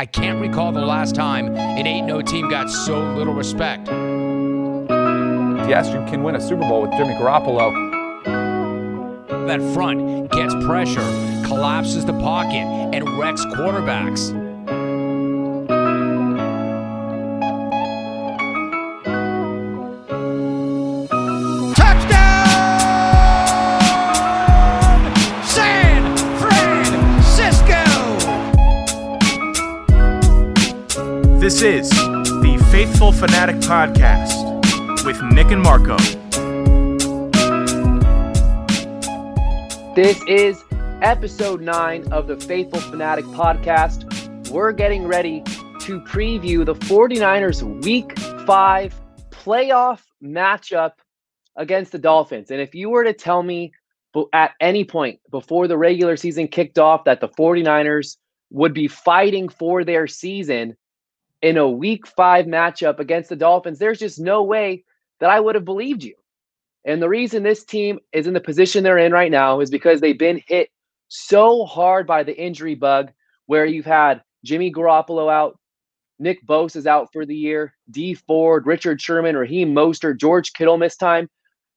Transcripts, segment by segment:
I can't recall the last time an 8 0 team got so little respect. Yes, you can win a Super Bowl with Jimmy Garoppolo. That front gets pressure, collapses the pocket, and wrecks quarterbacks. Fanatic Podcast with Nick and Marco. This is episode nine of the Faithful Fanatic podcast. We're getting ready to preview the 49ers week five playoff matchup against the Dolphins. And if you were to tell me at any point before the regular season kicked off that the 49ers would be fighting for their season in a week five matchup against the Dolphins, there's just no way that I would have believed you. And the reason this team is in the position they're in right now is because they've been hit so hard by the injury bug, where you've had Jimmy Garoppolo out, Nick Bosa is out for the year, Dee Ford, Richard Sherman, Raheem Mostert, George Kittle missed time.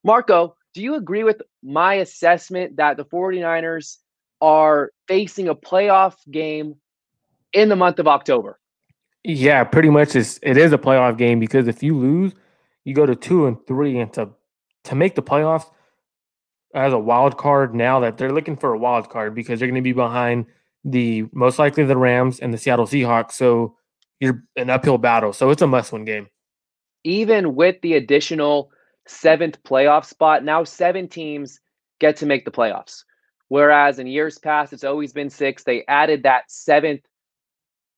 Marco, do you agree with my assessment that the 49ers are facing a playoff game in the month of October? Yeah, pretty much. It's, it is a playoff game because if you lose, you go to two and three, and to to make the playoffs as a wild card now that they're looking for a wild card because they're going to be behind the most likely the Rams and the Seattle Seahawks. So you're an uphill battle. So it's a must win game. even with the additional seventh playoff spot, now seven teams get to make the playoffs. Whereas in years past, it's always been six. They added that seventh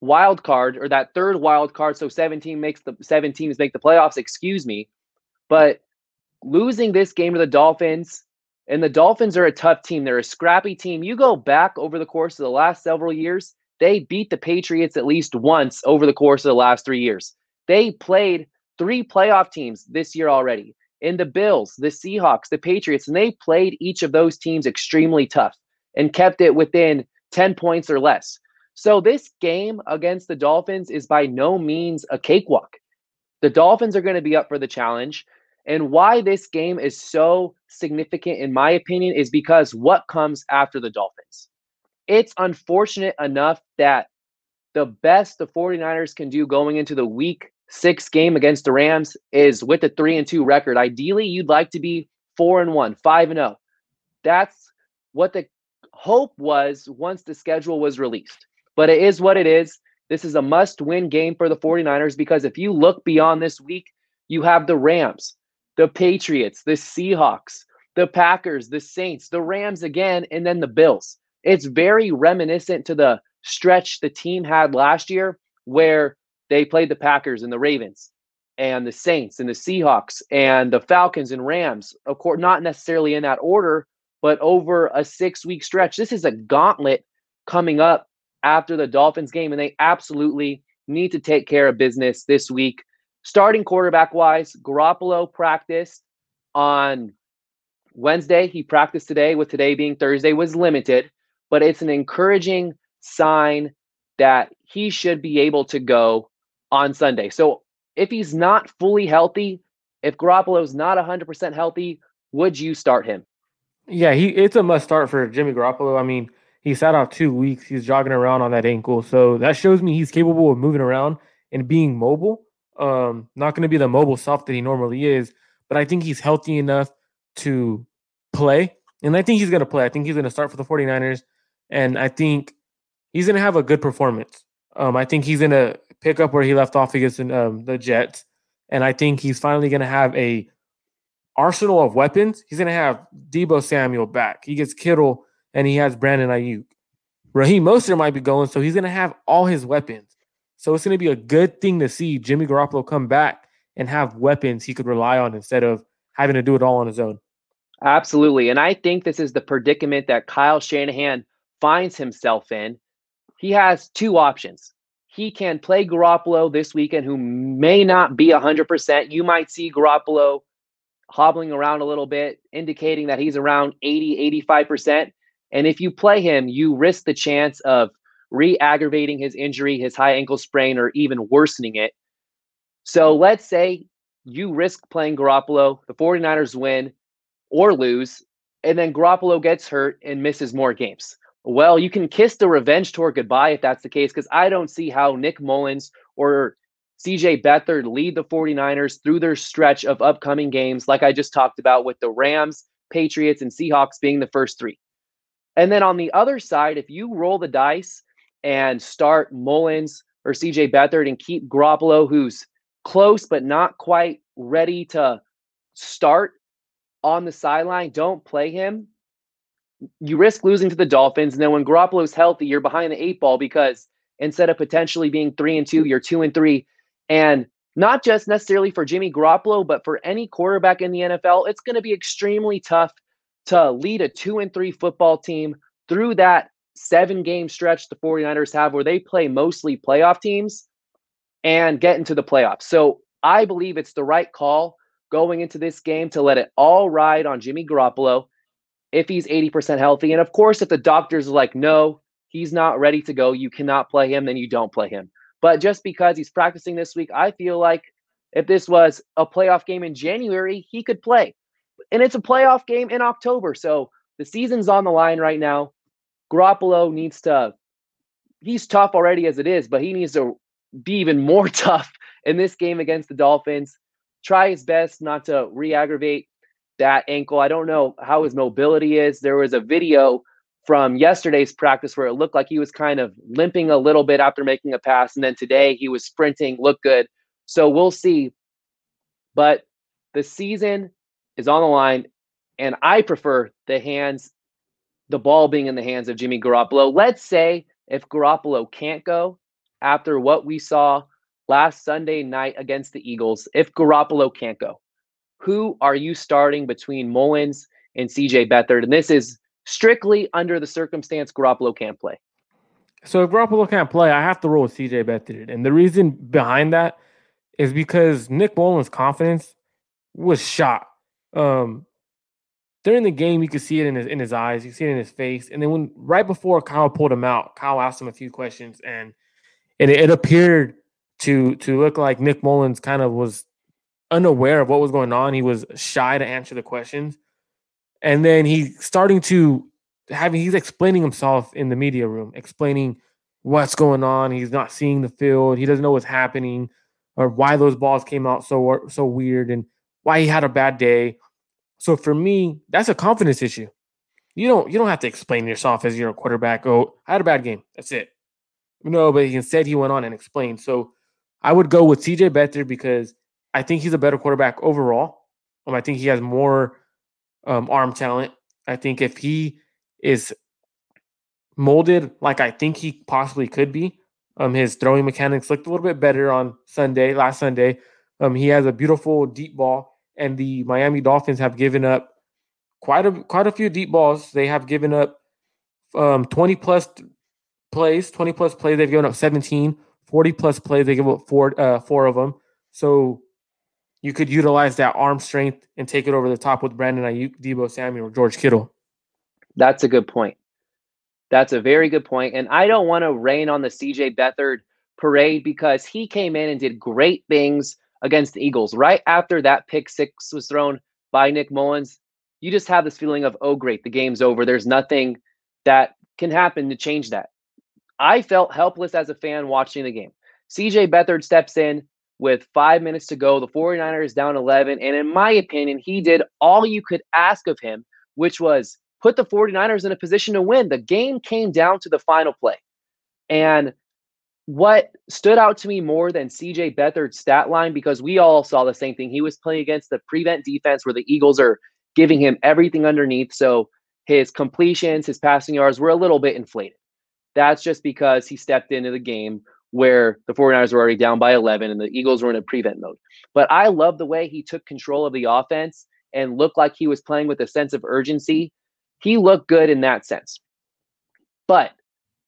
wild card or that third wild card, so 17 makes the seven teams make the playoffs. Excuse me, but losing this game to the Dolphins, and the Dolphins are a tough team. They're a scrappy team. You go back over the course of the last several years, they beat the Patriots at least once over the course of the last three years. They played three playoff teams this year already in the Bills, the Seahawks, the Patriots, and they played each of those teams extremely tough and kept it within 10 points or less. So this game against the Dolphins is by no means a cakewalk. The Dolphins are going to be up for the challenge. And why this game is so significant, in my opinion, is because what comes after the Dolphins. It's unfortunate enough that the best the 49ers can do going into the week six game against the Rams is with a three and two record. Ideally, you'd like to be four and one, five and oh. That's what the hope was once the schedule was released. But it is what it is. This is a must win game for the 49ers because if you look beyond this week, you have the Rams, the Patriots, the Seahawks, the Packers, the Saints, the Rams again, and then the Bills. It's very reminiscent to the stretch the team had last year where they played the Packers and the Ravens and the Saints and the Seahawks and the Falcons and Rams. Of course, not necessarily in that order, but over a six week stretch. This is a gauntlet coming up after the Dolphins game, and they absolutely need to take care of business this week. Starting quarterback wise, Garoppolo practiced on Wednesday. He practiced today, with today being Thursday, was limited, but it's an encouraging sign that he should be able to go on Sunday. So if he's not fully healthy, if Garoppolo's not 100% healthy, would you start him? Yeah, he it's a must start for Jimmy Garoppolo. I mean, he sat out two weeks. He's jogging around on that ankle, so that shows me he's capable of moving around and being mobile. Um, not going to be the mobile soft that he normally is, but I think he's healthy enough to play, and I think he's going to play. I think he's going to start for the 49ers, and I think he's going to have a good performance. Um, I think he's going to pick up where he left off against um, the Jets, and I think he's finally going to have a arsenal of weapons. He's going to have Deebo Samuel back. He gets Kittle, and he has Brandon Aiyuk. Raheem Mostert might be going, so he's going to have all his weapons. So it's going to be a good thing to see Jimmy Garoppolo come back and have weapons he could rely on instead of having to do it all on his own. Absolutely. And I think this is the predicament that Kyle Shanahan finds himself in. He has two options. He can play Garoppolo this weekend, who may not be 100%. You might see Garoppolo hobbling around a little bit, indicating that he's around 80, 85%. And if you play him, you risk the chance of re aggravating his injury, his high ankle sprain, or even worsening it. So let's say you risk playing Garoppolo, the 49ers win or lose, and then Garoppolo gets hurt and misses more games. Well, you can kiss the revenge tour goodbye if that's the case, because I don't see how Nick Mullens or CJ Beathard lead the 49ers through their stretch of upcoming games, like I just talked about with the Rams, Patriots, and Seahawks being the first three. And then on the other side, if you roll the dice and start Mullens or CJ Beathard and keep Garoppolo, who's close but not quite ready to start on the sideline, don't play him. You risk losing to the Dolphins. And then when Garoppolo's healthy, you're behind the eight ball because instead of potentially being three and two, you're two and three. And not just necessarily for Jimmy Garoppolo, but for any quarterback in the NFL, it's going to be extremely tough to lead a two and three football team through that seven game stretch the 49ers have where they play mostly playoff teams and get into the playoffs. So I believe it's the right call going into this game to let it all ride on Jimmy Garoppolo if he's 80% healthy. And of course, if the doctors are like, no, he's not ready to go, you cannot play him, then you don't play him. But just because he's practicing this week, I feel like if this was a playoff game in January, he could play. And it's a playoff game in October. So the season's on the line right now. Garoppolo needs to, he's tough already as it is, but he needs to be even more tough in this game against the Dolphins. Try his best not to re aggravate that ankle. I don't know how his mobility is. There was a video from yesterday's practice where it looked like he was kind of limping a little bit after making a pass. And then today he was sprinting, looked good. So we'll see. But the season is on the line. And I prefer the hands, the ball being in the hands of Jimmy Garoppolo. Let's say if Garoppolo can't go after what we saw last Sunday night against the Eagles, if Garoppolo can't go, who are you starting between Mullens and CJ Beathard? And this is strictly under the circumstance Garoppolo can't play. So if Garoppolo can't play, I have to roll with CJ Beathard. And the reason behind that is because Nick Mullens' confidence was shot. Um, during the game, you could see it in his in his eyes, you see it in his face. And then when right before Kyle pulled him out, Kyle asked him a few questions, and and it, it appeared to to look like Nick Mullens kind of was unaware of what was going on. He was shy to answer the questions and then he's starting to having he's explaining himself in the media room, explaining what's going on. He's not seeing the field. He doesn't know what's happening or why those balls came out so so weird and why he had a bad day. So for me, that's a confidence issue. You don't you don't have to explain yourself as you're a quarterback. Oh, I had a bad game. That's it. No, but instead he went on and explained. So I would go with CJ Beathard because I think he's a better quarterback overall. Um, I think he has more um, arm talent. I think if he is molded like I think he possibly could be, um, his throwing mechanics looked a little bit better on Sunday, last Sunday. Um, he has a beautiful deep ball, and the Miami Dolphins have given up quite a quite a few deep balls. They have given up um 20 plus plays, 20 plus plays. They've given up 17, 40 plus plays. They give up four uh, four of them. So you could utilize that arm strength and take it over the top with Brandon Aiyuk, Deebo Samuel, or George Kittle. That's a good point. That's a very good point. And I don't want to rain on the CJ Beathard parade because he came in and did great things against the Eagles. Right after that pick six was thrown by Nick Mullens, you just have this feeling of, oh, great, the game's over. There's nothing that can happen to change that. I felt helpless as a fan watching the game. CJ Beathard steps in, with five minutes to go. The 49ers down 11. And in my opinion, he did all you could ask of him, which was put the 49ers in a position to win. The game came down to the final play. And what stood out to me more than CJ Beathard's stat line, because we all saw the same thing. He was playing against the prevent defense where the Eagles are giving him everything underneath. So his completions, his passing yards were a little bit inflated. That's just because he stepped into the game where the 49ers were already down by 11 and the Eagles were in a prevent mode. But I love the way he took control of the offense and looked like he was playing with a sense of urgency. He looked good in that sense. But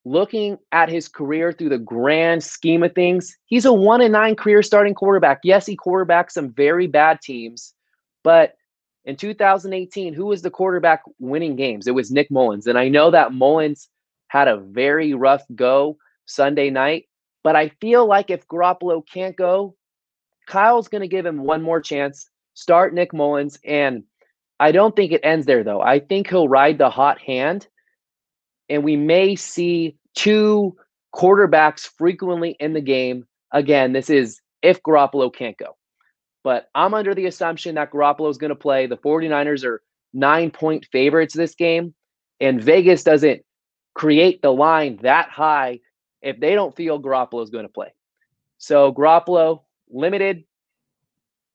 looking at his career through the grand scheme of things, he's a one and nine career starting quarterback. Yes, he quarterbacked some very bad teams, but in 2018, who was the quarterback winning games? It was Nick Mullens. And I know that Mullens had a very rough go Sunday night. But I feel like if Garoppolo can't go, Kyle's going to give him one more chance, start Nick Mullens. And I don't think it ends there, though. I think he'll ride the hot hand, and we may see two quarterbacks frequently in the game. Again, this is if Garoppolo can't go. But I'm under the assumption that Garoppolo is going to play. The 49ers are nine point favorites this game, and Vegas doesn't create the line that high if they don't feel Garoppolo is going to play. So Garoppolo limited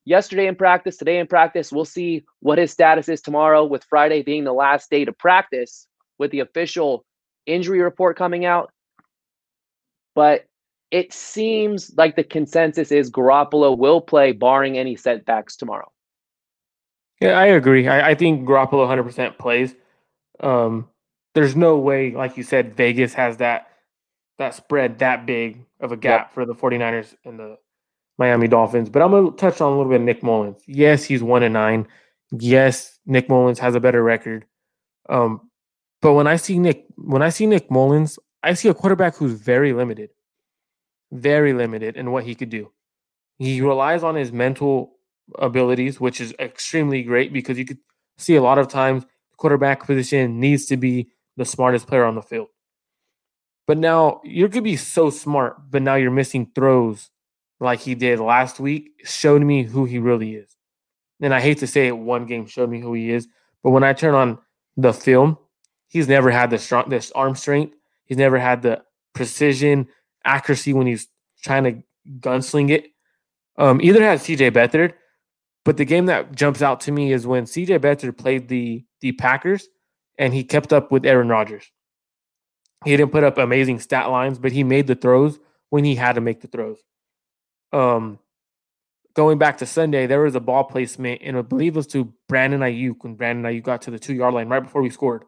yesterday in practice, today in practice. We'll see what his status is tomorrow, with Friday being the last day to practice with the official injury report coming out. But it seems like the consensus is Garoppolo will play, barring any setbacks tomorrow. Yeah, I agree. I, I think Garoppolo 100% plays. Um, there's no way, like you said, Vegas has that that spread that big of a gap yep. for the 49ers and the Miami Dolphins. But I'm gonna touch on a little bit of Nick Mullens. Yes, he's one and nine. Yes, Nick Mullens has a better record. Um, but when I see Nick, when I see Nick Mullens, I see a quarterback who's very limited very limited in what he could do. He relies on his mental abilities, which is extremely great because you could see a lot of times the quarterback position needs to be the smartest player on the field. But now you could be so smart, but now you're missing throws like he did last week, showed me who he really is. And I hate to say it, one game showed me who he is. But when I turn on the film, he's never had the strong this arm strength. He's never had the precision, accuracy when he's trying to gunsling it. Um, either had CJ Beathard, but the game that jumps out to me is when CJ Beathard played the the Packers and he kept up with Aaron Rodgers. He didn't put up amazing stat lines, but he made the throws when he had to make the throws. Um, going back to Sunday, there was a ball placement, and I believe it was to Brandon Aiyuk when Brandon Aiyuk got to the two yard line right before we scored.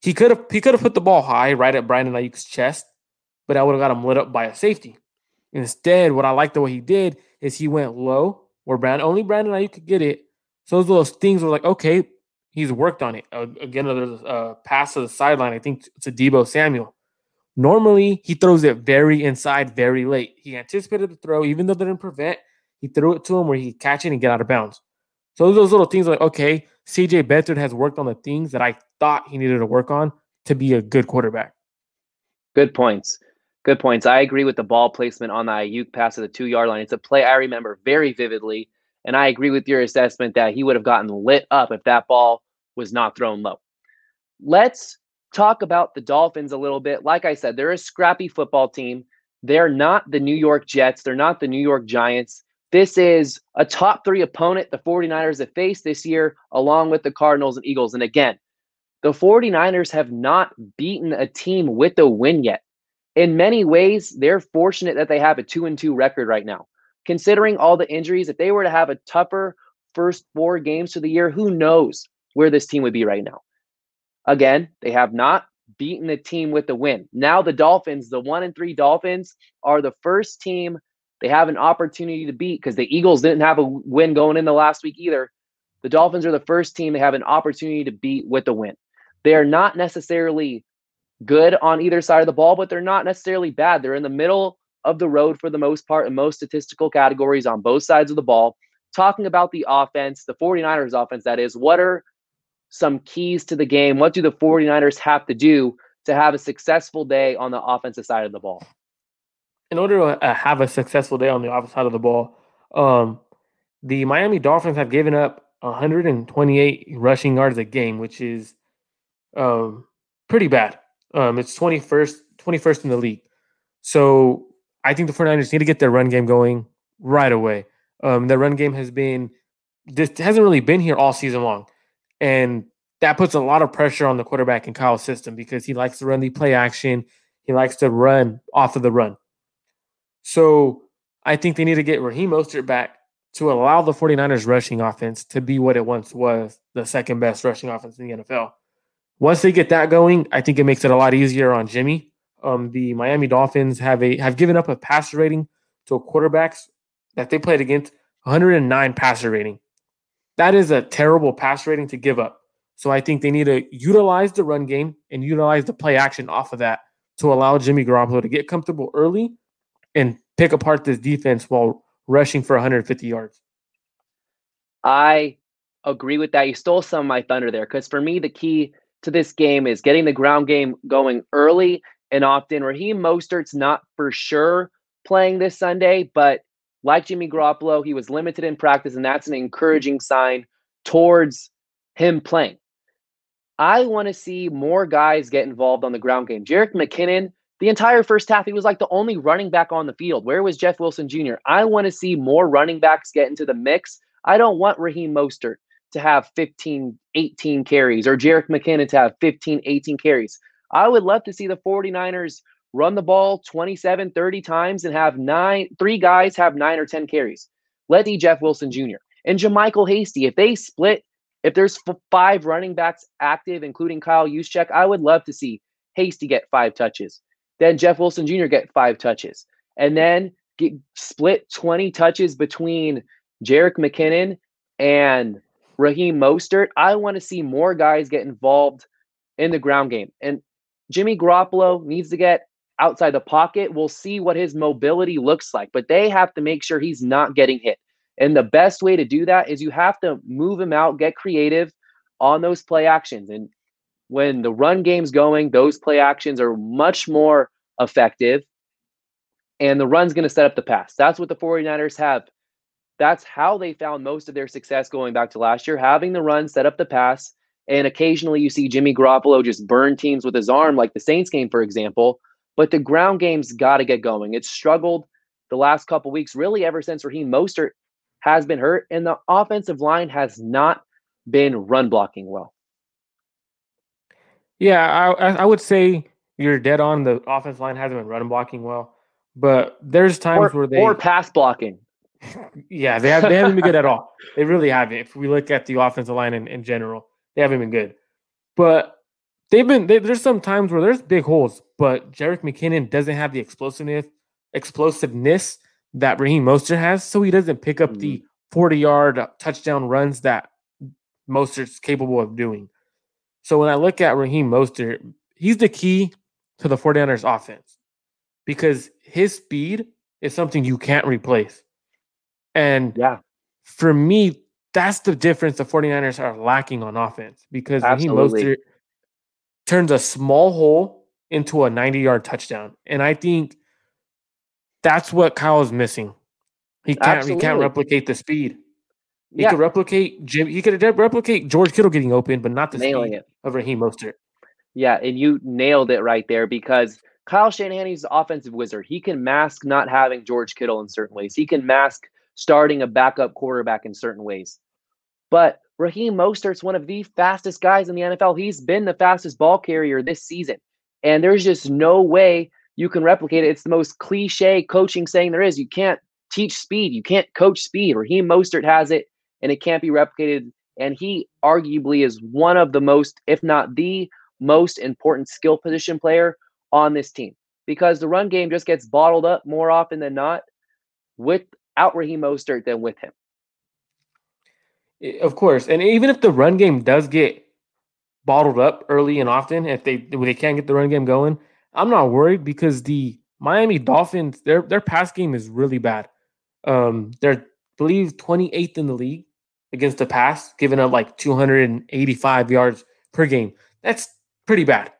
He could have he could have put the ball high right at Brandon Aiyuk's chest, but I would have got him lit up by a safety. Instead, what I like the way he did is he went low where Brandon only Brandon Aiyuk could get it. So those little things were like, okay, he's worked on it. Uh, again, there's a pass to the sideline. I think it's a Deebo Samuel. Normally, he throws it very inside, very late. He anticipated the throw, even though they didn't prevent. He threw it to him where he catch it and get out of bounds. So those little things like, okay, CJ Beathard has worked on the things that I thought he needed to work on to be a good quarterback. Good points. Good points. I agree with the ball placement on the Aiyuk pass to the two yard line. It's a play I remember very vividly. And I agree with your assessment that he would have gotten lit up if that ball was not thrown low. Let's talk about the Dolphins a little bit. Like I said, they're a scrappy football team. They're not the New York Jets, they're not the New York Giants. This is a top three opponent the 49ers have faced this year, along with the Cardinals and Eagles. And again, the 49ers have not beaten a team with a win yet in many ways, they're fortunate that they have a two and two record right now. Considering all the injuries, if they were to have a tougher first four games of the year, who knows where this team would be right now? Again, they have not beaten a team with a win. Now the Dolphins, the one and three Dolphins, are the first team they have an opportunity to beat because the Eagles didn't have a win going in the last week either. The Dolphins are the first team they have an opportunity to beat with a win. They are not necessarily good on either side of the ball, but they're not necessarily bad. They're in the middle of the road for the most part in most statistical categories on both sides of the ball. Talking about the offense, the 49ers offense, that is, what are some keys to the game? What do the 49ers have to do to have a successful day on the offensive side of the ball? In order to uh, have a successful day on the offensive side of the ball, um, the Miami Dolphins have given up 128 rushing yards a game, which is um, pretty bad. Um, it's 21st, 21st in the league. So I think the 49ers need to get their run game going right away. Um, their run game has been this hasn't really been here all season long. And that puts a lot of pressure on the quarterback in Kyle's system because he likes to run the play action. He likes to run off of the run. So I think they need to get Raheem Mostert back to allow the 49ers rushing offense to be what it once was, the second best rushing offense in the NFL. Once they get that going, I think it makes it a lot easier on Jimmy. Um, the Miami Dolphins have a have given up a passer rating to quarterbacks that they played against 109 passer rating. That is a terrible pass rating to give up. So I think they need to utilize the run game and utilize the play action off of that to allow Jimmy Garoppolo to get comfortable early and pick apart this defense while rushing for 150 yards. I agree with that. You stole some of my thunder there because for me, the key to this game is getting the ground game going early and often. Raheem Mostert's not for sure playing this Sunday, but like Jimmy Garoppolo, he was limited in practice, and that's an encouraging sign towards him playing. I want to see more guys get involved on the ground game. Jerick McKinnon, the entire first half, he was like the only running back on the field. Where was Jeff Wilson Jr.? I want to see more running backs get into the mix. I don't want Raheem Mostert to have 15, 18 carries or Jerick McKinnon to have 15, 18 carries. I would love to see the 49ers run the ball 27, 30 times and have nine, three guys have nine or 10 carries. Let D. Jeff Wilson Jr. and JaMycal Hasty, if they split, if there's five running backs active, including Kyle Juszczyk, I would love to see Hasty get five touches. Then Jeff Wilson Jr. get five touches. And then get split 20 touches between Jerick McKinnon and Raheem Mostert. I want to see more guys get involved in the ground game. And Jimmy Garoppolo needs to get outside the pocket. We'll see what his mobility looks like, but they have to make sure he's not getting hit. And the best way to do that is you have to move him out, get creative on those play actions. And when the run game's going, those play actions are much more effective. And the run's going to set up the pass. That's what the 49ers have. That's how they found most of their success going back to last year, having the run set up the pass. And occasionally you see Jimmy Garoppolo just burn teams with his arm, like the Saints game, for example. But the ground game's got to get going. It's struggled the last couple weeks, really ever since Raheem Mostert has been hurt, and the offensive line has not been run blocking well. Yeah, I, I would say you're dead on. The offense line hasn't been run blocking well, but there's times or, where they or pass blocking. yeah, they have they haven't been good at all. They really haven't. If we look at the offensive line in, in general, they haven't been good. But they've been they, there's some times where there's big holes, but Jerick McKinnon doesn't have the explosiveness explosiveness that Raheem Mostert has, so he doesn't pick up mm-hmm. the 40 yard touchdown runs that Mostert's capable of doing. So when I look at Raheem Mostert, he's the key to the 49ers offense because his speed is something you can't replace. And yeah, for me, that's the difference the 49ers are lacking on offense because Absolutely. Raheem Mostert turns a small hole into a 90 yard touchdown. And I think that's what Kyle is missing. He can't Absolutely. he can't replicate the speed. He yeah. could replicate Jim. He could replicate George Kittle getting open, but not the Nailing it. of Raheem Mostert. Yeah, and you nailed it right there because Kyle Shanahan is the offensive wizard. He can mask not having George Kittle in certain ways. He can mask starting a backup quarterback in certain ways. But Raheem Mostert's one of the fastest guys in the NFL. He's been the fastest ball carrier this season. And there's just no way you can replicate it. It's the most cliche coaching saying there is. You can't teach speed. You can't coach speed. Raheem Mostert has it, and it can't be replicated. And he arguably is one of the most, if not the most important skill position player on this team because the run game just gets bottled up more often than not without Raheem Mostert than with him. Of course, and even if the run game does get bottled up early and often, if they if they can't get the run game going, I'm not worried because the Miami Dolphins their their pass game is really bad. Um, they're I believe 28th in the league against the pass, giving up like 285 yards per game. That's pretty bad.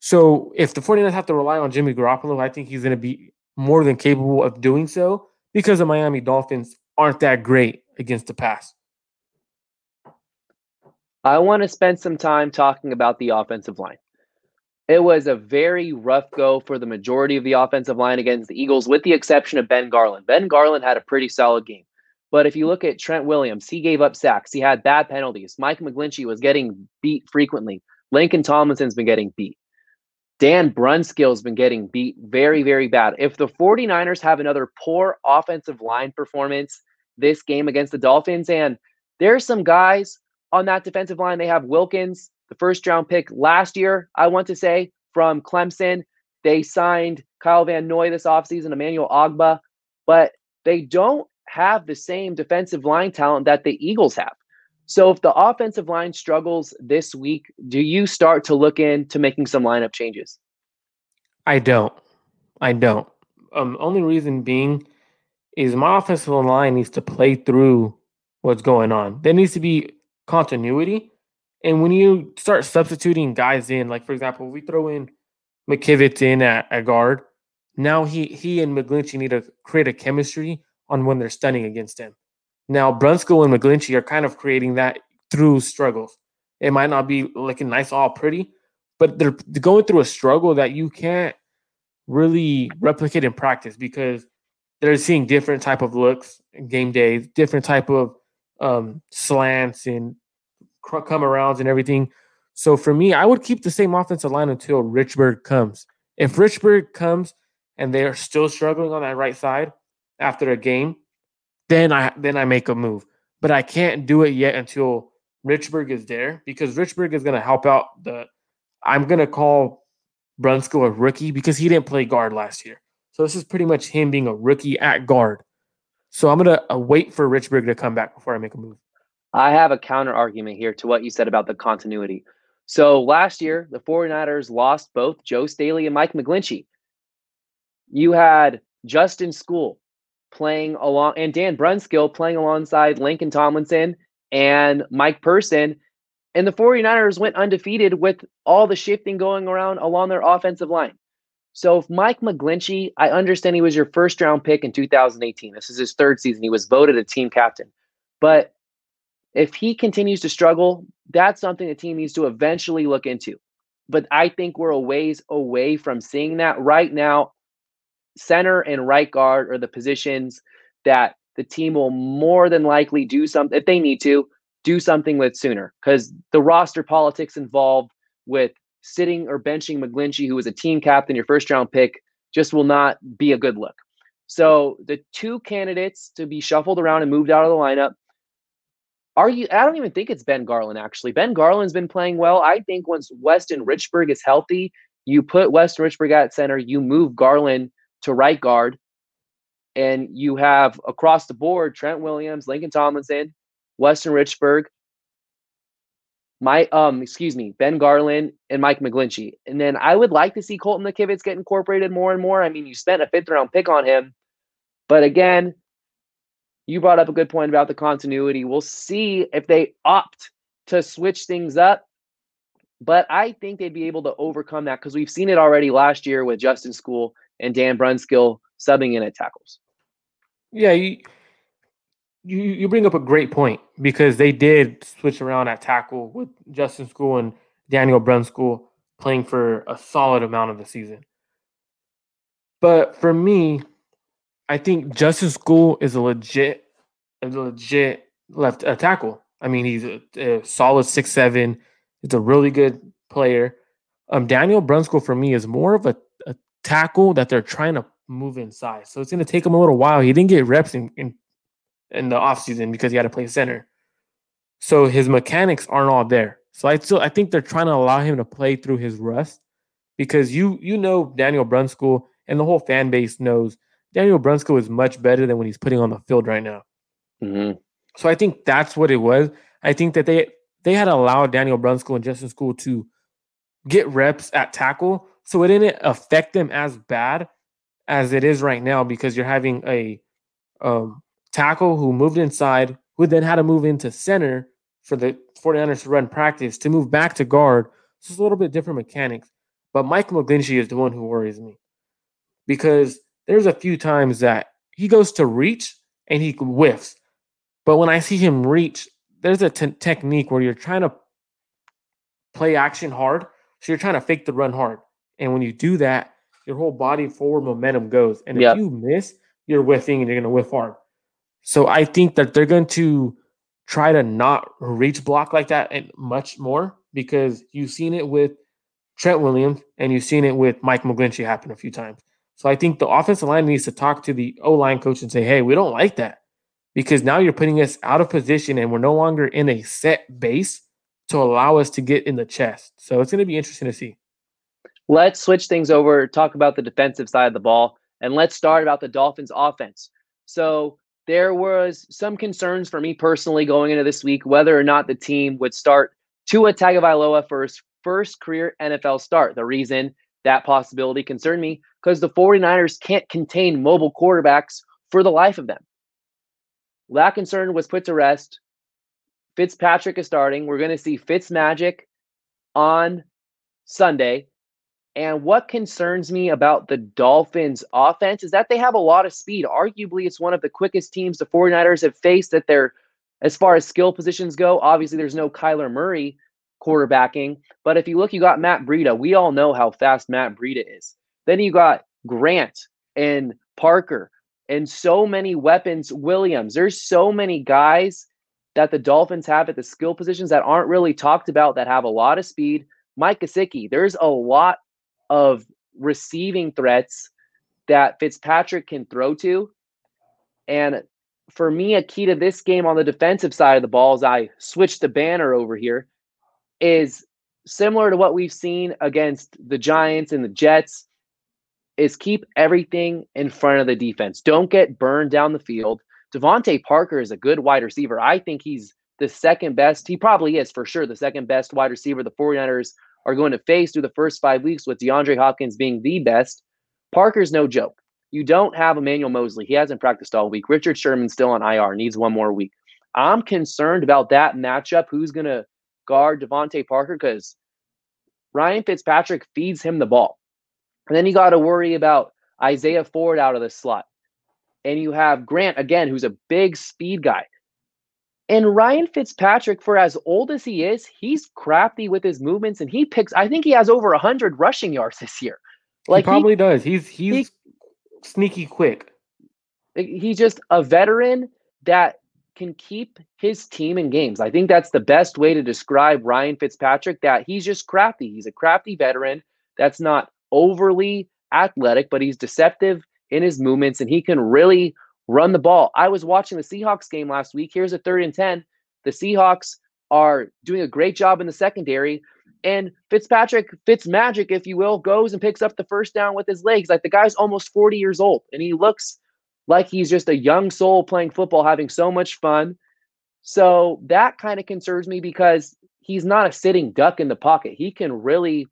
So if the 49ers have to rely on Jimmy Garoppolo, I think he's going to be more than capable of doing so because the Miami Dolphins aren't that great against the pass. I want to spend some time talking about the offensive line. It was a very rough go for the majority of the offensive line against the Eagles, with the exception of Ben Garland. Ben Garland had a pretty solid game. But if you look at Trent Williams, he gave up sacks. He had bad penalties. Mike McGlinchey was getting beat frequently. Laken Tomlinson's been getting beat. Dan Brunskill's been getting beat very, very bad. If the 49ers have another poor offensive line performance this game against the Dolphins, and there's some guys on that defensive line. They have Wilkins, the first round pick last year, I want to say, from Clemson. They signed Kyle Van Noy this offseason, Emmanuel Ogbah, but they don't have the same defensive line talent that the Eagles have. So if the offensive line struggles this week, do you start to look into making some lineup changes? I don't. I don't. Um, only reason being is my offensive line needs to play through what's going on. There needs to be continuity. And when you start substituting guys in, like for example, we throw in McKivitz in at, at guard, now he he and McGlinchey need to create a chemistry on when they're stunning against him. Now Brunskill and McGlinchey are kind of creating that through struggles. It might not be looking nice, all pretty, but they're going through a struggle that you can't really replicate in practice because they're seeing different type of looks game days, different type of um, slants and come arounds and everything. So for me, I would keep the same offensive line until Richburg comes. If Richburg comes and they are still struggling on that right side after a game, then I then I make a move. But I can't do it yet until Richburg is there because Richburg is going to help out the. I'm going to call Brunskill a rookie because he didn't play guard last year. So this is pretty much him being a rookie at guard. So I'm going to uh, wait for Richburg to come back before I make a move. I have a counter argument here to what you said about the continuity. So last year, the 49ers lost both Joe Staley and Mike McGlinchey. You had Justin Skule playing along and Dan Brunskill playing alongside Laken Tomlinson and Mike Person. And the 49ers went undefeated with all the shifting going around along their offensive line. So if Mike McGlinchey, I understand he was your first round pick in 2018. This is his third season. He was voted a team captain. But if he continues to struggle, that's something the team needs to eventually look into. But I think we're a ways away from seeing that right now. Center and right guard are the positions that the team will more than likely do something if they need to do something with sooner because the roster politics involved with sitting or benching McGlinchey, who was a team captain, your first round pick, just will not be a good look. So the two candidates to be shuffled around and moved out of the lineup are you? I don't even think it's Ben Garland actually. Ben Garland's been playing well. I think once Weston Richburg is healthy, you put Weston Richburg at center, you move Garland to right guard, and you have across the board Trent Williams, Laken Tomlinson, Weston Richburg, my um, excuse me, Ben Garland and Mike McGlinchey. And then I would like to see Colton McKivitz get incorporated more and more. I mean, you spent a fifth round pick on him, but again, you brought up a good point about the continuity. We'll see if they opt to switch things up. But I think they'd be able to overcome that because we've seen it already last year with Justin Skule and Dan Brunskill subbing in at tackles. Yeah, you, you you bring up a great point because they did switch around at tackle with Justin Skule and Daniel Brunskill playing for a solid amount of the season. But for me, I think Justin Skule is a legit, a legit left a tackle. I mean, he's a, a solid six seven. He's a really good player. Um, Daniel Brunskill for me is more of a, a tackle that they're trying to move inside. So it's going to take him a little while. He didn't get reps in, in in the offseason because he had to play center. So his mechanics aren't all there. So I still I think they're trying to allow him to play through his rust because you you know Daniel Brunskill and the whole fan base knows Daniel Brunskill is much better than when he's putting on the field right now. Mm-hmm. So I think that's what it was. I think that they they had allowed Daniel Brunskill and Justin Skule to get reps at tackle, so it didn't affect them as bad as it is right now because you're having a um, tackle who moved inside, who then had to move into center for the 49ers to run practice to move back to guard. It's a little bit different mechanics. But Mike McGlinchey is the one who worries me because there's a few times that he goes to reach and he whiffs. But when I see him reach, there's a t- technique where you're trying to play action hard. So you're trying to fake the run hard. And when you do that, your whole body forward momentum goes. And yep. if you miss, you're whiffing and you're going to whiff hard. So I think that they're going to try to not reach block like that and much more because you've seen it with Trent Williams and you've seen it with Mike McGlinchey happen a few times. So I think the offensive line needs to talk to the O line coach and say, hey, we don't like that because now you're putting us out of position and we're no longer in a set base to allow us to get in the chest. So it's going to be interesting to see. Let's switch things over, talk about the defensive side of the ball, and let's start about the Dolphins offense. So there was some concerns for me personally going into this week whether or not the team would start Tua Tagovailoa for his first career NFL start. The reason that possibility concerned me because the 49ers can't contain mobile quarterbacks for the life of them. That concern was put to rest. Fitzpatrick is starting. We're going to see Fitz Magic on Sunday. And what concerns me about the Dolphins offense is that they have a lot of speed. Arguably, it's one of the quickest teams the 49ers have faced that they're, as far as skill positions go, obviously there's no Kyler Murray quarterbacking. But if you look, you got Matt Breida. We all know how fast Matt Breida is. Then you got Grant and Parker and so many weapons. Williams. There's so many guys that the Dolphins have at the skill positions that aren't really talked about that have a lot of speed. Mike Gesicki. There's a lot of receiving threats that Fitzpatrick can throw to. And for me, a key to this game on the defensive side of the ball, as I switch the banner over here, is similar to what we've seen against the Giants and the Jets. Is keep everything in front of the defense. Don't get burned down the field. DeVante Parker is a good wide receiver. I think he's the second best. He probably is for sure the second best wide receiver the 49ers are going to face through the first five weeks with DeAndre Hopkins being the best. Parker's no joke. You don't have Emmanuel Moseley. He hasn't practiced all week. Richard Sherman's still on IR, needs one more week. I'm concerned about that matchup. Who's going to guard DeVante Parker? Because Ryan Fitzpatrick feeds him the ball. And then you got to worry about Isaiah Ford out of the slot. And you have Grant, again, who's a big speed guy. And Ryan Fitzpatrick, for as old as he is, he's crafty with his movements, and he picks. I think he has over hundred rushing yards this year. Like he probably he, does. He's he's he, sneaky quick. He's just a veteran that can keep his team in games. I think that's the best way to describe Ryan Fitzpatrick. That he's just crafty. He's a crafty veteran that's not overly athletic, but he's deceptive in his movements, and he can really run the ball. I was watching the Seahawks game last week. Here's a third and 10. The Seahawks are doing a great job in the secondary. And Fitzpatrick, Fitz magic, if you will, goes and picks up the first down with his legs. Like the guy's almost 40 years old and he looks like he's just a young soul playing football, having so much fun. So that kind of concerns me because he's not a sitting duck in the pocket. He can really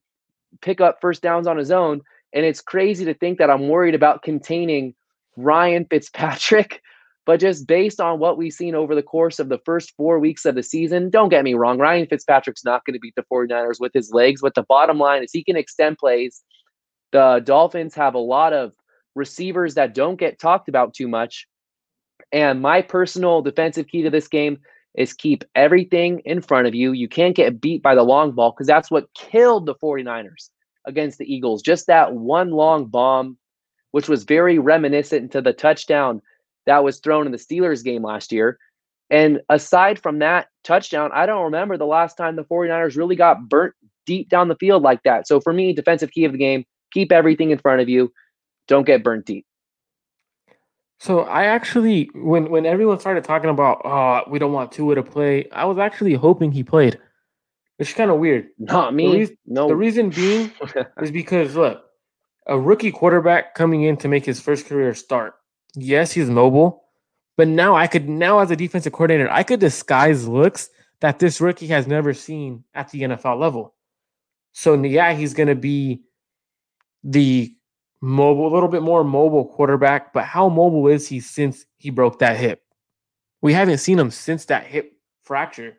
pick up first downs on his own. And it's crazy to think that I'm worried about containing Ryan Fitzpatrick. But just based on what we've seen over the course of the first four weeks of the season, don't get me wrong, Ryan Fitzpatrick's not going to beat the 49ers with his legs. But the bottom line is he can extend plays. The Dolphins have a lot of receivers that don't get talked about too much. And my personal defensive key to this game is keep everything in front of you. You can't get beat by the long ball because that's what killed the 49ers against the Eagles. Just that one long bomb which was very reminiscent to the touchdown that was thrown in the Steelers game last year. And aside from that touchdown, I don't remember the last time the 49ers really got burnt deep down the field like that. So for me, defensive key of the game, keep everything in front of you. Don't get burnt deep. So I actually, when when everyone started talking about, oh, we don't want Tua to play, I was actually hoping he played. It's kind of weird. Not me. The reason, no. The reason being is because look, a rookie quarterback coming in to make his first career start. Yes, he's mobile, but now I could now as a defensive coordinator, I could disguise looks that this rookie has never seen at the NFL level. So yeah, he's going to be the mobile, a little bit more mobile quarterback, but how mobile is he since he broke that hip? We haven't seen him since that hip fracture.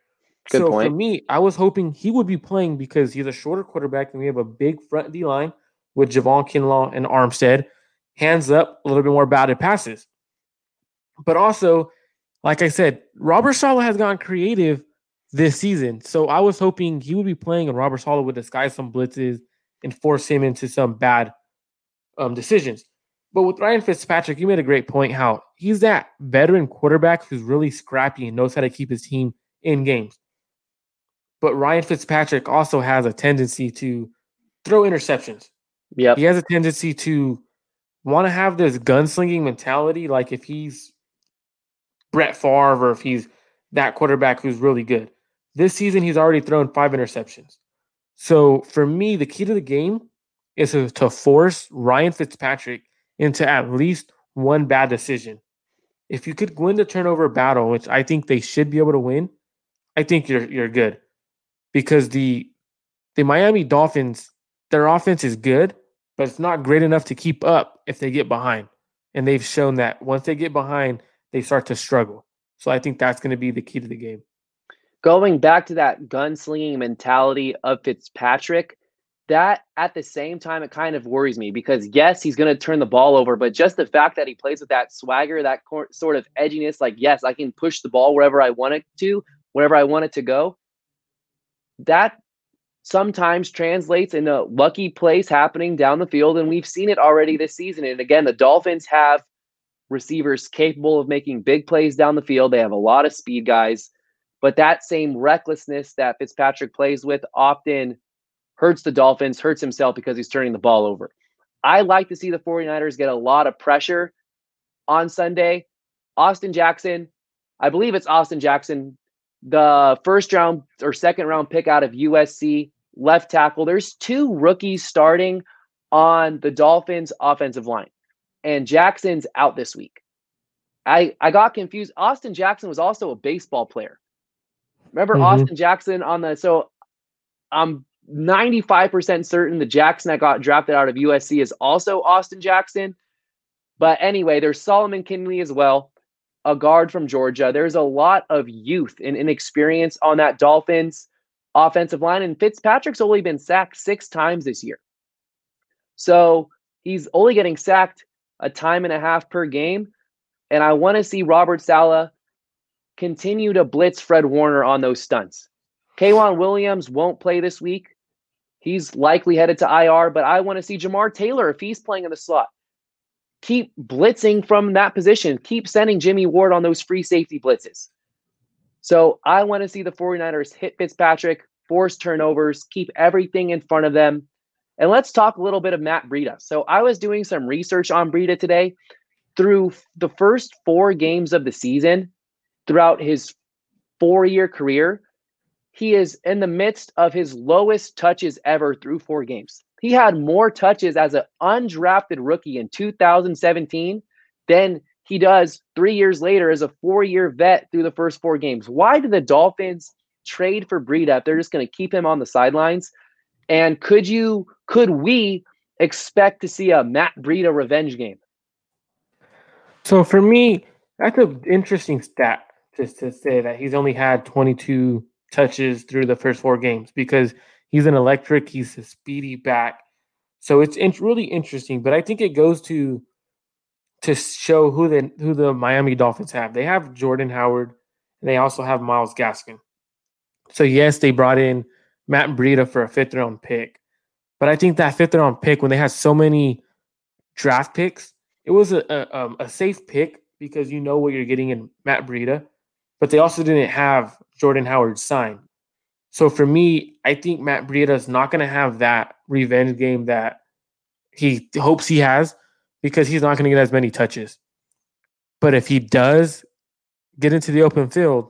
Good so point. for me, I was hoping he would be playing because he's a shorter quarterback and we have a big front D line with Javon Kinlaw and Armstead. Hands up, a little bit more batted passes. But also, like I said, Robert Saleh has gone creative this season. So I was hoping he would be playing and Robert Saleh would disguise some blitzes and force him into some bad um, decisions. But with Ryan Fitzpatrick, you made a great point how he's that veteran quarterback who's really scrappy and knows how to keep his team in games. But Ryan Fitzpatrick also has a tendency to throw interceptions. Yeah. He has a tendency to want to have this gunslinging mentality. Like if he's Brett Favre or if he's that quarterback who's really good. This season, he's already thrown five interceptions. So for me, the key to the game is to, force Ryan Fitzpatrick into at least one bad decision. if you could win the turnover battle, which I think they should be able to win, I think you're you're good. Because the the Miami Dolphins, their offense is good, but it's not great enough to keep up if they get behind. And they've shown that once they get behind, they start to struggle. So I think that's going to be the key to the game. Going back to that gunslinging mentality of Fitzpatrick, that at the same time it kind of worries me because yes he's going to turn the ball over but just the fact that he plays with that swagger that sort of edginess like yes i can push the ball wherever i want it to wherever i want it to go that sometimes translates into lucky plays happening down the field and we've seen it already this season and again the dolphins have receivers capable of making big plays down the field they have a lot of speed guys but that same recklessness that fitzpatrick plays with often hurts the Dolphins, hurts himself because he's turning the ball over. I like to see the 49ers get a lot of pressure on Sunday. Austin Jackson, I believe it's Austin Jackson, the first round or second round pick out of USC, left tackle. There's two rookies starting on the Dolphins offensive line, and Jackson's out this week. I, I got confused. Austin Jackson was also a baseball player. Remember mm-hmm. Austin Jackson on the so I'm 95% certain the Jackson that got drafted out of USC is also Austin Jackson. But anyway, there's Solomon Kindley as well, a guard from Georgia. There's a lot of youth and inexperience on that Dolphins offensive line. And Fitzpatrick's only been sacked six times this year. So he's only getting sacked a time and a half per game. And I want to see Robert Saleh continue to blitz Fred Warner on those stunts. K'Waun Williams won't play this week. He's likely headed to IR, but I want to see Jamar Taylor if he's playing in the slot. Keep blitzing from that position. Keep sending Jimmy Ward on those free safety blitzes. So I want to see the 49ers hit Fitzpatrick, force turnovers, keep everything in front of them. And let's talk a little bit of Matt Breida. So I was doing some research on Breida today. Through the first four games of the season, throughout his four year career, he is in the midst of his lowest touches ever through four games. He had more touches as an undrafted rookie in 2017 than he does three years later as a four year vet through the first four games. Why did the Dolphins trade for Breida if they're just going to keep him on the sidelines? And could you, could we expect to see a Matt Breida revenge game? So for me, that's an interesting stat just to say that he's only had 22 touches through the first four games because he's an electric, he's a speedy back. So it's in- really interesting, but I think it goes to to show who the who the Miami Dolphins have. They have Jordan Howard and they also have Myles Gaskin. So yes, they brought in Matt Breida for a fifth round pick. But I think that fifth round pick, when they had so many draft picks, it was a, a, um, a safe pick because you know what you're getting in Matt Breida but they also didn't have Jordan Howard signed. So for me, I think Matt Breida is not going to have that revenge game that he hopes he has because he's not going to get as many touches. But if he does get into the open field,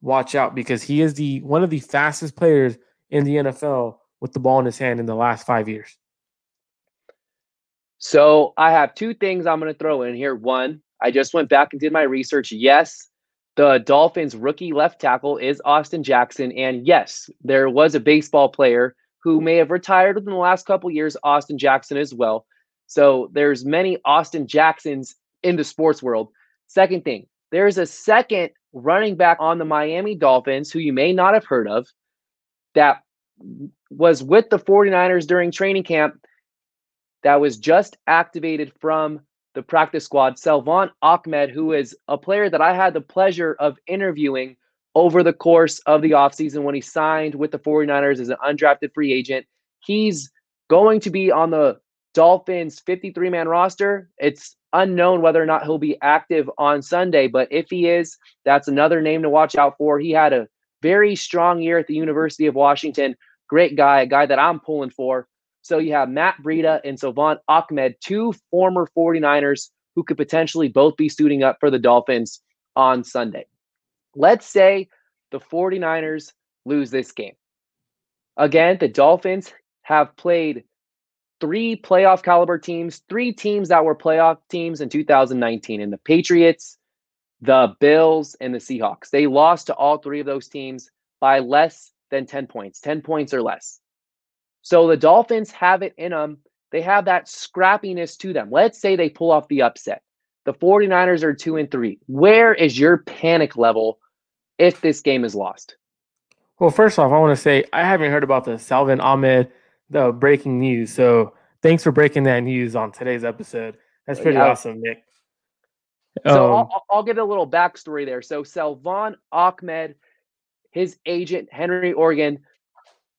watch out because he is the one of the fastest players in the NFL with the ball in his hand in the last 5 years. So, I have two things I'm going to throw in here. One, I just went back and did my research. Yes, the Dolphins' rookie left tackle is Austin Jackson. And yes, there was a baseball player who may have retired within the last couple years, Austin Jackson as well. So there's many Austin Jacksons in the sports world. Second thing, there's a second running back on the Miami Dolphins who you may not have heard of that was with the 49ers during training camp that was just activated from the practice squad, Salvon Ahmed, who is a player that I had the pleasure of interviewing over the course of the offseason when he signed with the 49ers as an undrafted free agent. He's going to be on the Dolphins 53 man roster. It's unknown whether or not he'll be active on Sunday, but if he is, that's another name to watch out for. He had a very strong year at the University of Washington. Great guy, a guy that I'm pulling for. So you have Matt Breida and Salvon Ahmed, two former 49ers who could potentially both be suiting up for the Dolphins on Sunday. Let's say the 49ers lose this game. Again, the Dolphins have played three playoff caliber teams, three teams that were playoff teams in 2019 and the Patriots, the Bills, and the Seahawks. They lost to all three of those teams by less than 10 points, 10 points or less. So the Dolphins have it in them. They have that scrappiness to them. Let's say they pull off the upset. The 49ers are 2 and 3. Where is your panic level if this game is lost? Well, first off, I want to say I haven't heard about the Salvon Ahmed, the breaking news. So thanks for breaking that news on today's episode. That's pretty Yeah. awesome, Nick. So Um, I'll, I'll- I'll a little backstory there. So Salvon Ahmed, his agent Henry Organ,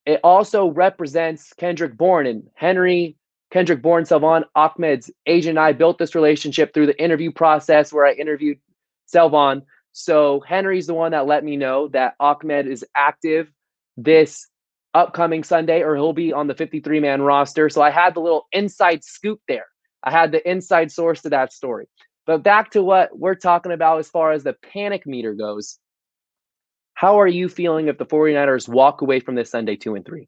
it also represents Kendrick Bourne and Henry Kendrick Bourne Salvon Ahmed's agent. And I built this relationship through the interview process where I interviewed Salvon. So Henry's the one that let me know that Ahmed is active this upcoming Sunday, or he'll be on the 53 man roster. So I had the little inside scoop there. I had the inside source to that story. But back to what we're talking about as far as the panic meter goes. How are you feeling if the 49ers walk away from this Sunday 2 and 3?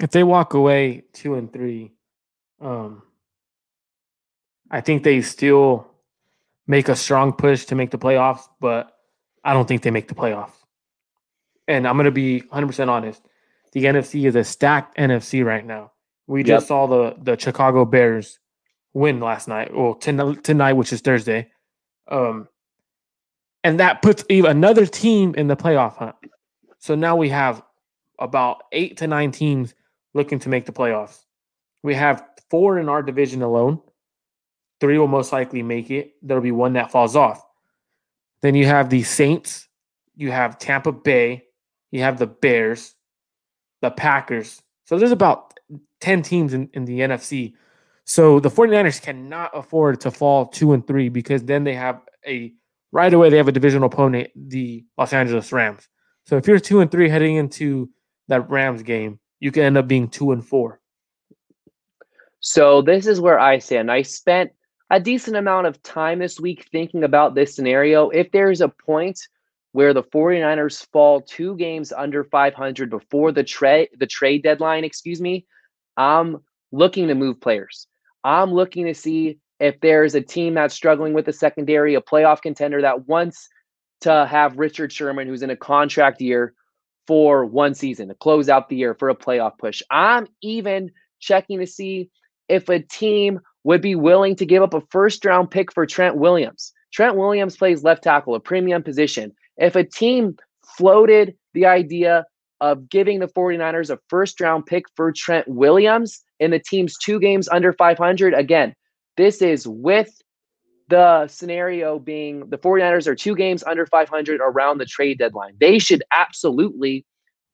if they walk away two and three, um, I think they still make a strong push to make the playoffs, but I don't think they make the playoffs. And I'm going to be 100% honest. The NFC is a stacked NFC right now. We Yep. just saw the the Chicago Bears win last night, well, ton- tonight, which is Thursday. Um, and that puts another team in the playoff hunt. So now we have about eight to nine teams looking to make the playoffs. We have four in our division alone. Three will most likely make it. There'll be one that falls off. Then you have the Saints, you have Tampa Bay, you have the Bears, the Packers. So there's about 10 teams in, in the NFC. So the 49ers cannot afford to fall two and three because then they have a right away they have a divisional opponent, the Los Angeles Rams. So if you're two and three heading into that Rams game, you can end up being two and four. So this is where I stand. I spent a decent amount of time this week thinking about this scenario. If there's a point where the 49ers fall two games under 500 before the trade the trade deadline, excuse me, I'm looking to move players. I'm looking to see if there's a team that's struggling with the secondary, a playoff contender that wants to have Richard Sherman, who's in a contract year for one season to close out the year for a playoff push. I'm even checking to see if a team would be willing to give up a first round pick for Trent Williams. Trent Williams plays left tackle, a premium position. If a team floated the idea of giving the 49ers a first round pick for Trent Williams in the team's two games under 500, again, this is with the scenario being the 49ers are two games under 500 around the trade deadline. They should absolutely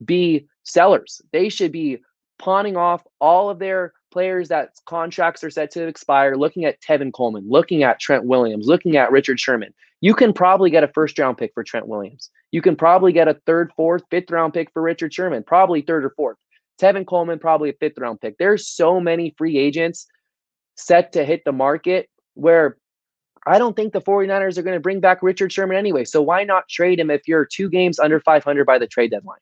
be sellers. They should be pawning off all of their players that contracts are set to expire, looking at Tevin Coleman, looking at Trent Williams, looking at Richard Sherman. You can probably get a first round pick for Trent Williams. You can probably get a third, fourth, fifth round pick for Richard Sherman, probably third or fourth. Tevin Coleman, probably a fifth round pick. There's so many free agents set to hit the market where I don't think the 49ers are going to bring back Richard Sherman anyway. So why not trade him if you're two games under 500 by the trade deadline?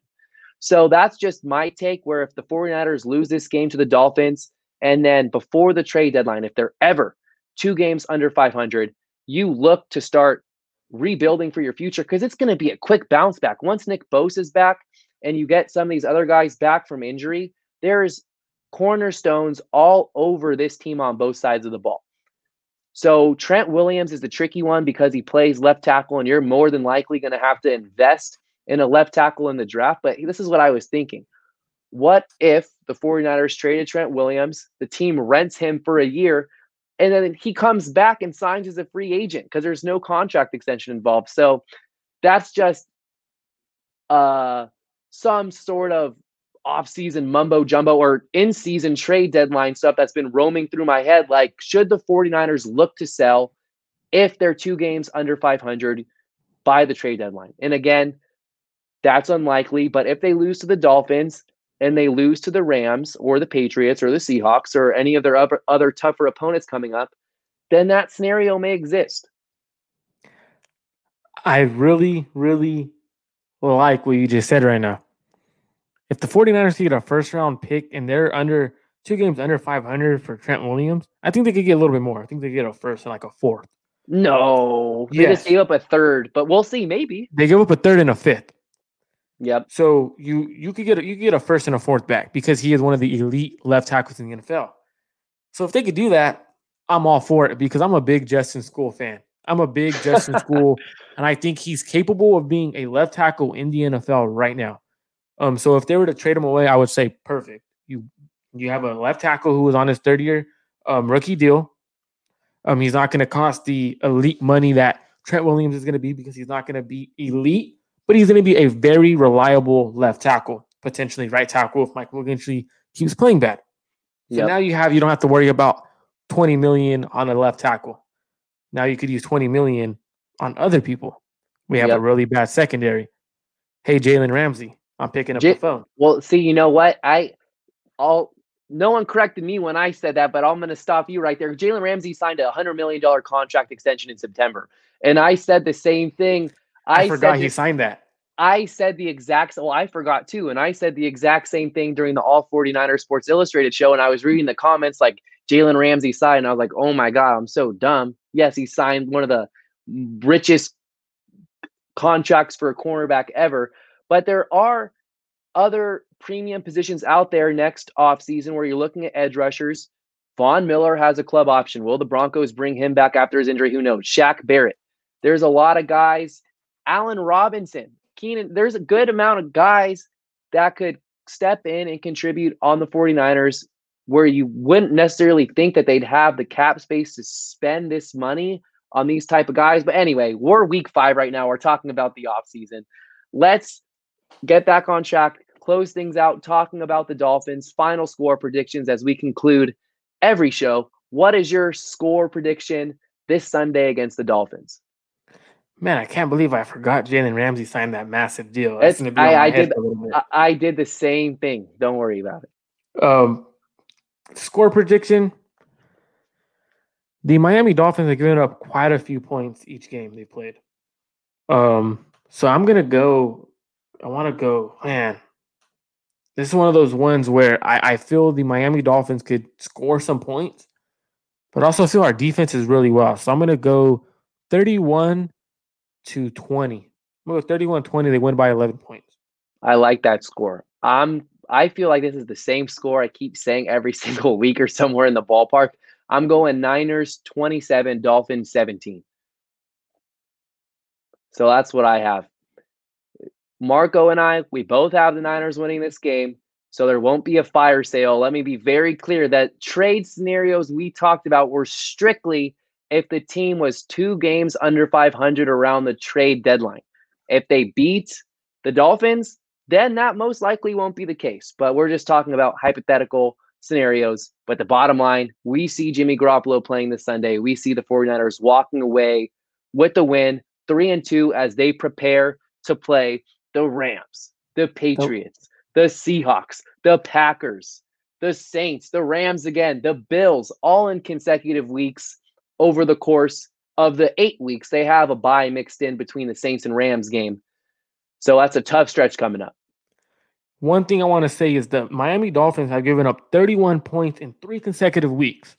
So that's just my take where if the 49ers lose this game to the Dolphins and then before the trade deadline, if they're ever two games under 500, you look to start rebuilding for your future because it's going to be a quick bounce back. Once Nick Bosa is back and you get some of these other guys back from injury, there's cornerstones all over this team on both sides of the ball. So Trent Williams is the tricky one because he plays left tackle, and you're more than likely going to have to invest in a left tackle in the draft. But this is what I was thinking. What if the 49ers traded Trent Williams, the team rents him for a year, and then he comes back and signs as a free agent because there's no contract extension involved. So that's just uh some sort of off-season mumbo jumbo or in-season trade deadline stuff that's been roaming through my head like should the 49ers look to sell if they're two games under 500 by the trade deadline and again that's unlikely but if they lose to the dolphins and they lose to the rams or the patriots or the seahawks or any of their other, other tougher opponents coming up then that scenario may exist I really, really like what you just said right now. If the 49ers get a first round pick and they're under two games under 500 for Trent Williams, I think they could get a little bit more. I think they get a first and like a fourth. No, they Yes. just gave up a third, but we'll see. Maybe. They give up a third and a fifth. Yep. So you you could get a, you could get a first and a fourth back because he is one of the elite left tackles in the NFL. So if they could do that, I'm all for it because I'm a big Justin Skule fan. I'm a big Justin Skule, and I think he's capable of being a left tackle in the NFL right now. Um, so if they were to trade him away, I would say perfect. You you have a left tackle who is on his third year um, rookie deal. Um, he's not going to cost the elite money that Trent Williams is going to be because he's not going to be elite, but he's going to be a very reliable left tackle, potentially right tackle if Mike McGlinchey keeps playing bad. So Yep. now you have you don't have to worry about 20 million on a left tackle. Now you could use 20 million on other people. We have a really bad secondary. Hey, Jalen Ramsey, I'm picking up Ja- the phone. Well, see, you know what? I, all no one corrected me when I said that, but I'm going to stop you right there. Jalen Ramsey signed a hundred million dollar contract extension in September, and I said the same thing. I, I, forgot he this- signed that. I said the exact well, I forgot too. And I said the exact same thing during the All 49ers Sports Illustrated show. And I was reading the comments like Jalen Ramsey signed. And I was like, oh my God, I'm so dumb. Yes, he signed one of the richest contracts for a cornerback ever. But there are other premium positions out there next offseason where you're looking at edge rushers. Von Miller has a club option. Will the Broncos bring him back after his injury? Who knows? Shaq Barrett. There's a lot of guys. Allen Robinson, Keenan. There's a good amount of guys that could step in and contribute on the 49ers where you wouldn't necessarily think that they'd have the cap space to spend this money on these type of guys. But anyway, we're week five right now. We're talking about the offseason. Let's get back on track, close things out, talking about the Dolphins, final score predictions as we conclude every show. What is your score prediction this Sunday against the Dolphins? Man, I can't believe I forgot Jalen Ramsey signed that massive deal. That's It's- going to be I- I did- for a little bit. I, I did the same thing. Don't worry about it. Um, score prediction. The Miami Dolphins have given up quite a few points each game they played. Um, so I'm gonna go. I want to go. Man, this is one of those ones where I, I feel the Miami Dolphins could score some points, but also feel our defense is really well. So I'm gonna go 31 to 20. I'm gonna go 31 20. They win by 11 points. I like that score. I'm I feel like this is the same score I keep saying every single week or somewhere in the ballpark. I'm going Niners 27, Dolphins 17. So that's what I have. Marco and I, we both have the Niners winning this game. So there won't be a fire sale. Let me be very clear that trade scenarios we talked about were strictly if the team was two games under 500 around the trade deadline. If they beat the Dolphins, then that most likely won't be the case. But we're just talking about hypothetical scenarios. But the bottom line, we see Jimmy Garoppolo playing this Sunday. We see the 49ers walking away with the win, three and two, as they prepare to play the Rams, the Patriots, the Seahawks, the Packers, the Saints, the Rams again, the Bills, all in consecutive weeks over the course of the eight weeks. They have a bye mixed in between the Saints and Rams game. So that's a tough stretch coming up. One thing I want to say is the Miami Dolphins have given up 31 points in three consecutive weeks.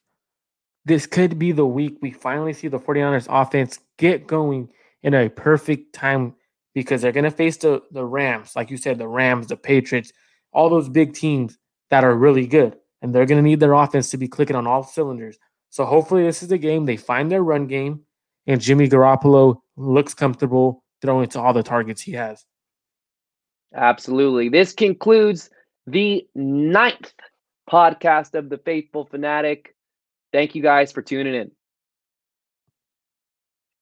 This could be the week we finally see the 49ers offense get going in a perfect time because they're going to face the, the Rams, like you said, the Rams, the Patriots, all those big teams that are really good. And they're going to need their offense to be clicking on all cylinders. So hopefully, this is the game they find their run game and Jimmy Garoppolo looks comfortable throwing to all the targets he has. Absolutely. This concludes the ninth podcast of the Faithful Fanatic. Thank you guys for tuning in.